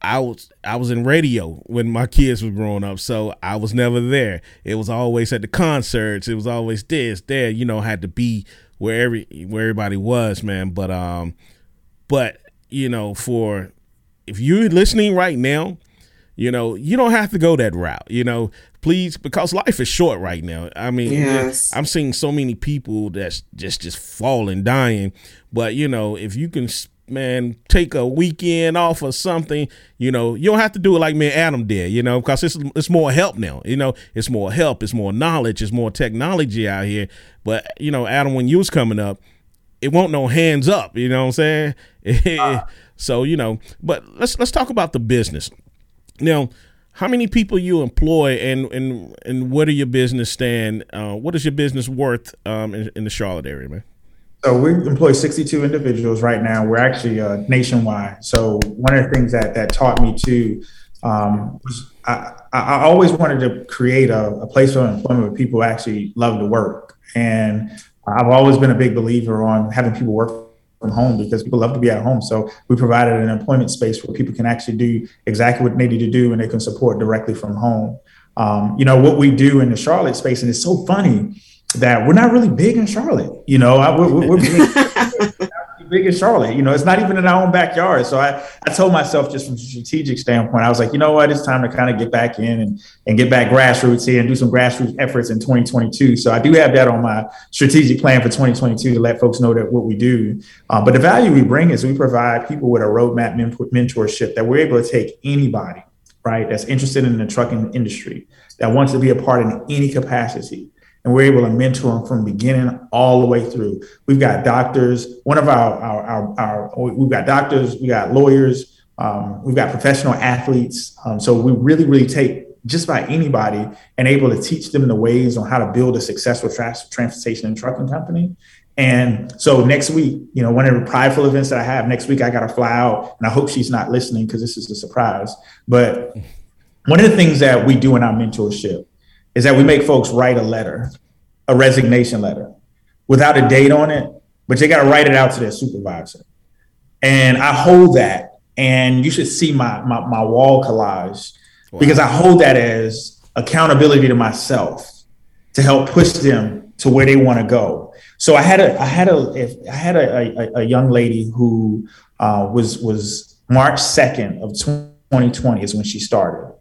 I was I was in radio when my kids were growing up, so I was never there. It was always at the concerts. It was always this, there. You know, had to be where every where everybody was, man. But um, but you know, for if you're listening right now, you know, you don't have to go that route. You know, please, because life is short right now. I mean, Yes. I'm seeing so many people that's just just falling, dying. But you know, if you can, man, take a weekend off or something, you know, you don't have to do it like me and Adam did. You know, because it's it's more help now. You know, it's more help, it's more knowledge, it's more technology out here. But you know, Adam, when you was coming up, it won't no hands up. You know what I'm saying? so you know, but let's let's talk about the business. Now, how many people you employ, and and and what are your business stand? Uh, what is your business worth um, in, in the Charlotte area, man? So we employ 62 individuals right now. We're actually uh, nationwide. So one of the things that that taught me too um, was I, I always wanted to create a, a place of employment where people actually love to work, and I've always been a big believer on having people work from home because people love to be at home. So we provided an employment space where people can actually do exactly what they need to do and they can support directly from home. Um, you know, what we do in the Charlotte space, and it's so funny that we're not really big in Charlotte. You know, I, we're, we're, we're big, big in Charlotte. You know, it's not even in our own backyard. So I, I told myself just from a strategic standpoint, I was like, you know what, it's time to kind of get back in and, and get back grassroots here and do some grassroots efforts in 2022. So I do have that on my strategic plan for 2022 to let folks know that what we do. Um, but the value we bring is we provide people with a roadmap mentor- mentorship that we're able to take anybody, right, that's interested in the trucking industry, that wants to be a part in any capacity and we're able to mentor them from beginning all the way through. We've got doctors. One of our our, our, our we've got doctors. We got lawyers. Um, we've got professional athletes. Um, so we really really take just about anybody and able to teach them the ways on how to build a successful tra- transportation and trucking company. And so next week, you know, one of the prideful events that I have next week, I got to fly out, and I hope she's not listening because this is a surprise. But one of the things that we do in our mentorship is that we make folks write a letter, a resignation letter, without a date on it, but they got to write it out to their supervisor. And I hold that, and you should see my my, my wall collage because I hold that as accountability to myself to help push them to where they want to go. So I had a I had a if I had a, a, a young lady who uh, was was March second of 2020 is when she started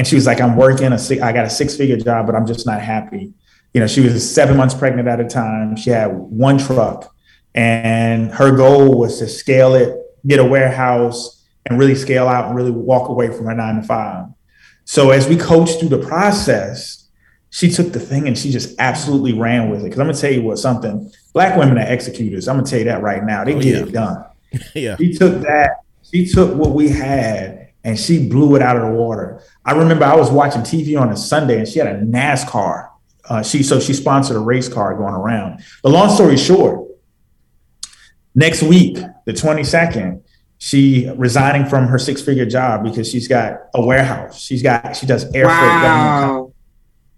and she was like, I'm working a six, I got a six figure job, but I'm just not happy. You know, she was seven months pregnant at a time. She had one truck, and her goal was to scale it, get a warehouse, and really scale out and really walk away from her nine to five. So as we coached through the process, she took the thing and she just absolutely ran with it. Because I'm gonna tell you what something black women are executors. I'm gonna tell you that right now. They Oh, get yeah. it done. yeah. She took that, she took what we had and she blew it out of the water. I remember I was watching TV on a Sunday and she had a NASCAR. Uh, she so she sponsored a race car going around. But long story short, next week, the 22nd, she resigning from her six-figure job because she's got a warehouse. She's got she does air freight government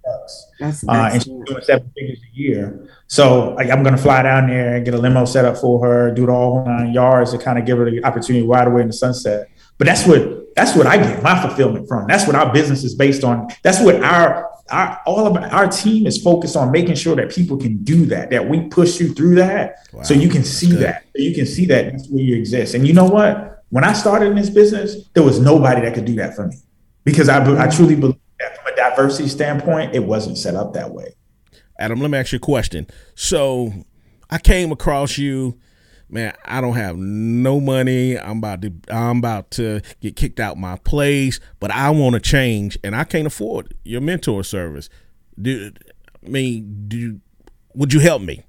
Wow. That's uh, and she's doing seven figures a year. So like, I'm going to fly down there and get a limo set up for her, do it all nine yards to kind of give her the opportunity ride away in the sunset. But that's what that's what I get my fulfillment from. That's what our business is based on. That's what our our all of our team is focused on making sure that people can do that. That we push you through that, so you can see that. So you can see that that's where you exist. And you know what? When I started in this business, there was nobody that could do that for me because I I truly believe that from a diversity standpoint, it wasn't set up that way. Adam, let me ask you a question. So I came across you, man. I don't have no money. I'm about to I'm about to get kicked out my place, but I want to change, and I can't afford your mentor service. Do I mean do would you help me?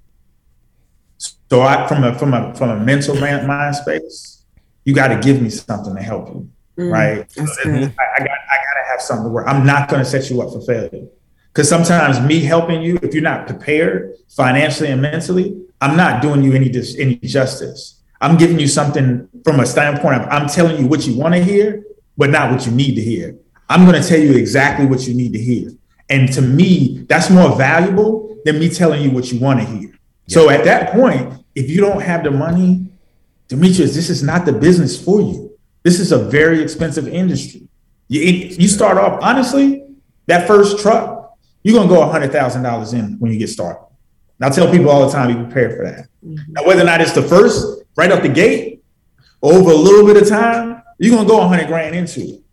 So I, from a from a from a mental mind space, you got to give me something to help you, Mm, right? So. I, I got I got to have something where I'm not going to set you up for failure. Because sometimes me helping you, if you're not prepared financially and mentally, I'm not doing you any dis, any justice. I'm giving you something from a standpoint of I'm telling you what you want to hear, but not what you need to hear. I'm going to tell you exactly what you need to hear. And to me, that's more valuable than me telling you what you want to hear. So at that point, if you don't have the money, Demetrius, this is not the business for you. This is a very expensive industry. You, you start off, honestly, that first truck, you're going to go $100,000 in when you get started. And I tell people all the time, be prepared for that. Mm-hmm. Now, whether or not it's the first, right off the gate, over a little bit of time, you're going to go 100 grand into it.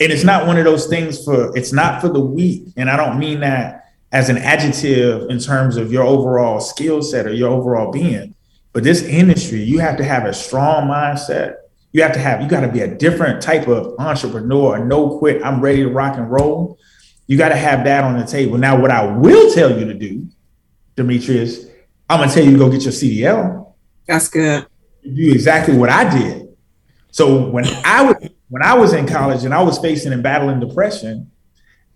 And it's not one of those things for, it's not for the weak. And I don't mean that as an adjective in terms of your overall skill set or your overall being. But this industry, you have to have a strong mindset. You have to have, you got to be a different type of entrepreneur, a no quit, I'm ready to rock and roll. You got to have that on the table. Now, what I will tell you to do, Demetrius, I'm gonna tell you to go get your CDL. That's good. do exactly what I did. So when I was when I was in college and I was facing and battling depression,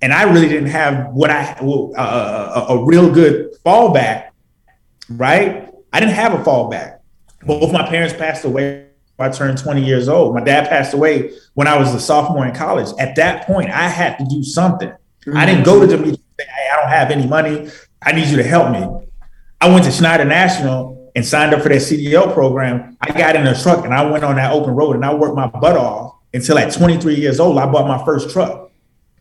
and I really didn't have what I uh, a, a real good fallback, right? I didn't have a fallback. Both my parents passed away. I turned 20 years old. My dad passed away when I was a sophomore in college. At that point, I had to do something. Mm-hmm. I didn't go to and say, hey, I don't have any money. I need you to help me. I went to Schneider National and signed up for that CDL program. I got in a truck and I went on that open road and I worked my butt off until at 23 years old, I bought my first truck.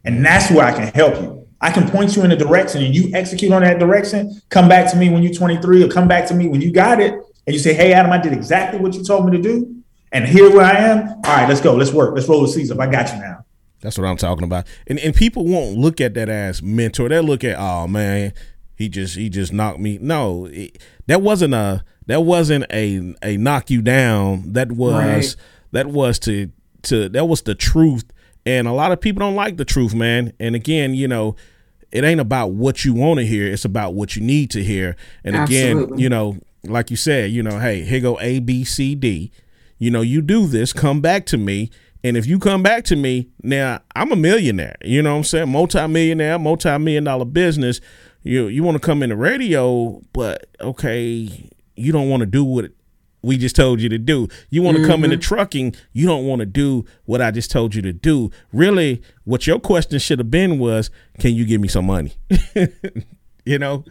And that's where I can help you. I can point you in a direction and you execute on that direction. Come back to me when you're 23 or come back to me when you got it. And you say, Hey, Adam, I did exactly what you told me to do. And here where I am. All right, let's go. Let's work. Let's roll the sleeves up. I got you now. That's what I'm talking about. And and people won't look at that as mentor. They'll look at, oh man, he just he just knocked me. No, it, that wasn't a that wasn't a a knock you down. That was right. that was to to that was the truth and a lot of people don't like the truth, man. And again, you know, it ain't about what you want to hear, it's about what you need to hear. And Absolutely. again, you know, like you said, you know, hey, here go A, B, C, D. You know, you do this, come back to me. And if you come back to me, now I'm a millionaire. You know what I'm saying? Multi-millionaire, multi-million dollar business. You you want to come in the radio, but okay, you don't want to do what we just told you to do. You want to mm-hmm. come into trucking, you don't want to do what I just told you to do. Really, what your question should have been was, can you give me some money? you know?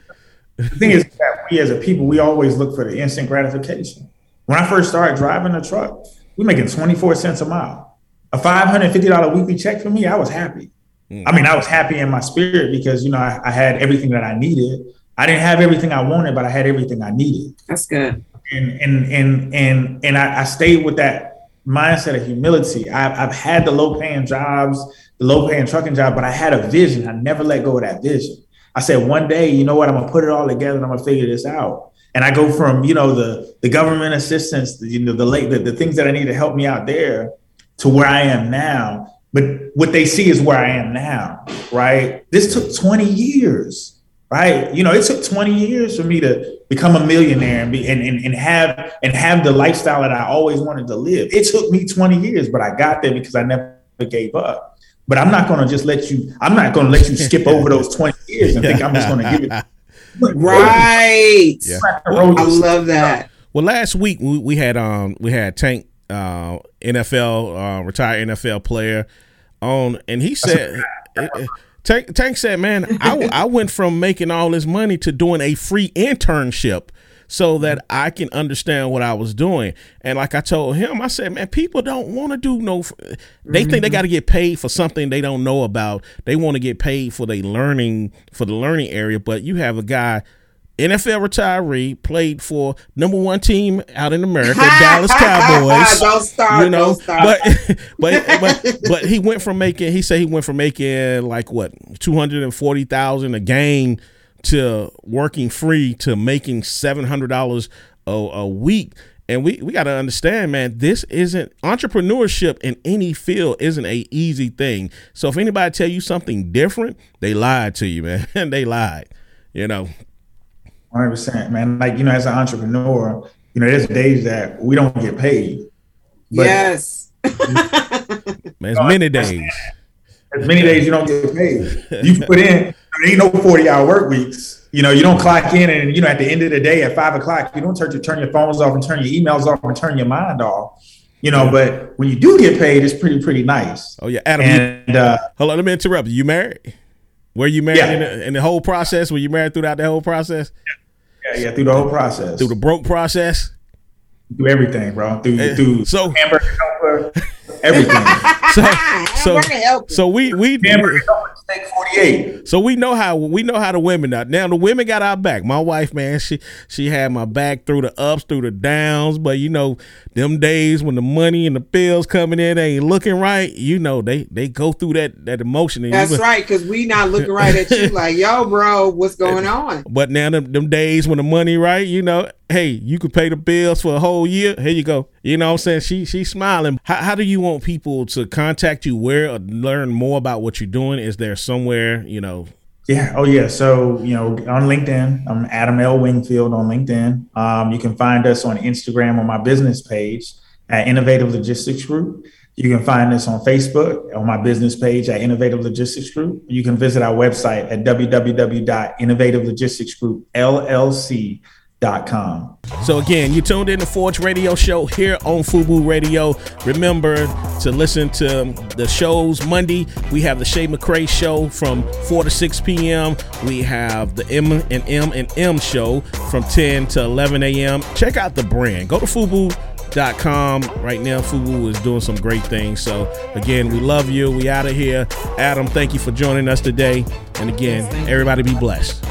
The thing is that we as a people, we always look for the instant gratification. When I first started driving a truck, we making 24 cents a mile. A $550 weekly check for me, I was happy. Mm. I mean, I was happy in my spirit because, you know, I, I had everything that I needed. I didn't have everything I wanted, but I had everything I needed. That's good and and and and and I, I stayed with that mindset of humility. I've, I've had the low paying jobs, the low paying trucking job, but I had a vision. I never let go of that vision. I said one day, you know what? I'm gonna put it all together and I'm gonna figure this out. And I go from you know the the government assistance, the, you know the late the, the things that I need to help me out there to where I am now. But what they see is where I am now, right? This took 20 years right? You know, it took 20 years for me to become a millionaire and be and, and, and have and have the lifestyle that I always wanted to live. It took me 20 years, but I got there because I never gave up. But I'm not gonna just let you, I'm not gonna let you skip over those 20 years and think I'm just gonna give it. Right. Yeah. I love that. Well, last week we, we had um we had Tank uh, NFL uh, retired NFL player on, and he said. Tank, Tank said, "Man, I, I went from making all this money to doing a free internship." so that I can understand what I was doing. And like I told him, I said, man, people don't want to do no. They think they mm-hmm. got to get paid for something they don't know about. They want to get paid for the learning for the learning area. But you have a guy NFL retiree, played for number one team out in America, Dallas Cowboys. don't start, you know, but, but but but he went from making he said he went from making like what two hundred and forty thousand a game to working free to making seven hundred dollars a week. And we, we got to understand, man, this isn't entrepreneurship in any field isn't a easy thing. So if anybody tell you something different, they lied to you, man. And they lied. You know, Hundred percent, man. Like you know, as an entrepreneur, you know, there's days that we don't get paid. yes. man, many days. There's many days you don't get paid. You put in, there ain't no 40 hour work weeks. You know, you don't clock in and you know, at the end of the day at five o'clock, you don't turn to turn your phones off and turn your emails off and turn your mind off. You know, but when you do get paid, it's pretty, pretty nice. Oh yeah, Adam. And you, uh, hold on, let me interrupt. You married? Were you married yeah. in, the, in, the, whole process? Were you married throughout the whole process? Yeah Yeah, yeah, through the whole process. Through the broke process. Through everything, bro. Through Eh, through so- hamburger helper, everything. So so so we we hamburger helper, steak forty eight. So we know how we know how the women are. Now the women got our back. My wife, man, she she had my back through the ups, through the downs. But you know, them days when the money and the bills coming in ain't looking right, you know, they they go through that that emotion. That's you- right, because we not looking right at you like, yo, bro, what's going on? But now them, them days when the money right, you know, hey, you could pay the bills for a whole year. Here you go. You know what I'm saying? She she's smiling. How, how do you want people to contact you? Where learn more about what you're doing? Is there somewhere you know? Yeah. Oh, yeah. So, you know, on LinkedIn, I'm Adam L. Wingfield on LinkedIn. Um, you can find us on Instagram on my business page at Innovative Logistics Group. You can find us on Facebook on my business page at Innovative Logistics Group. You can visit our website at www.innovativlogisticsgroupllc.com. So again, you tuned in to Forge Radio Show here on Fubu Radio. Remember to listen to the shows Monday. We have the Shay McCray show from 4 to 6 p.m. We have the M and M and M show from 10 to 11 a.m. Check out the brand. Go to Fubu.com right now. Fubu is doing some great things. So again, we love you. We out of here. Adam, thank you for joining us today. And again, everybody be blessed.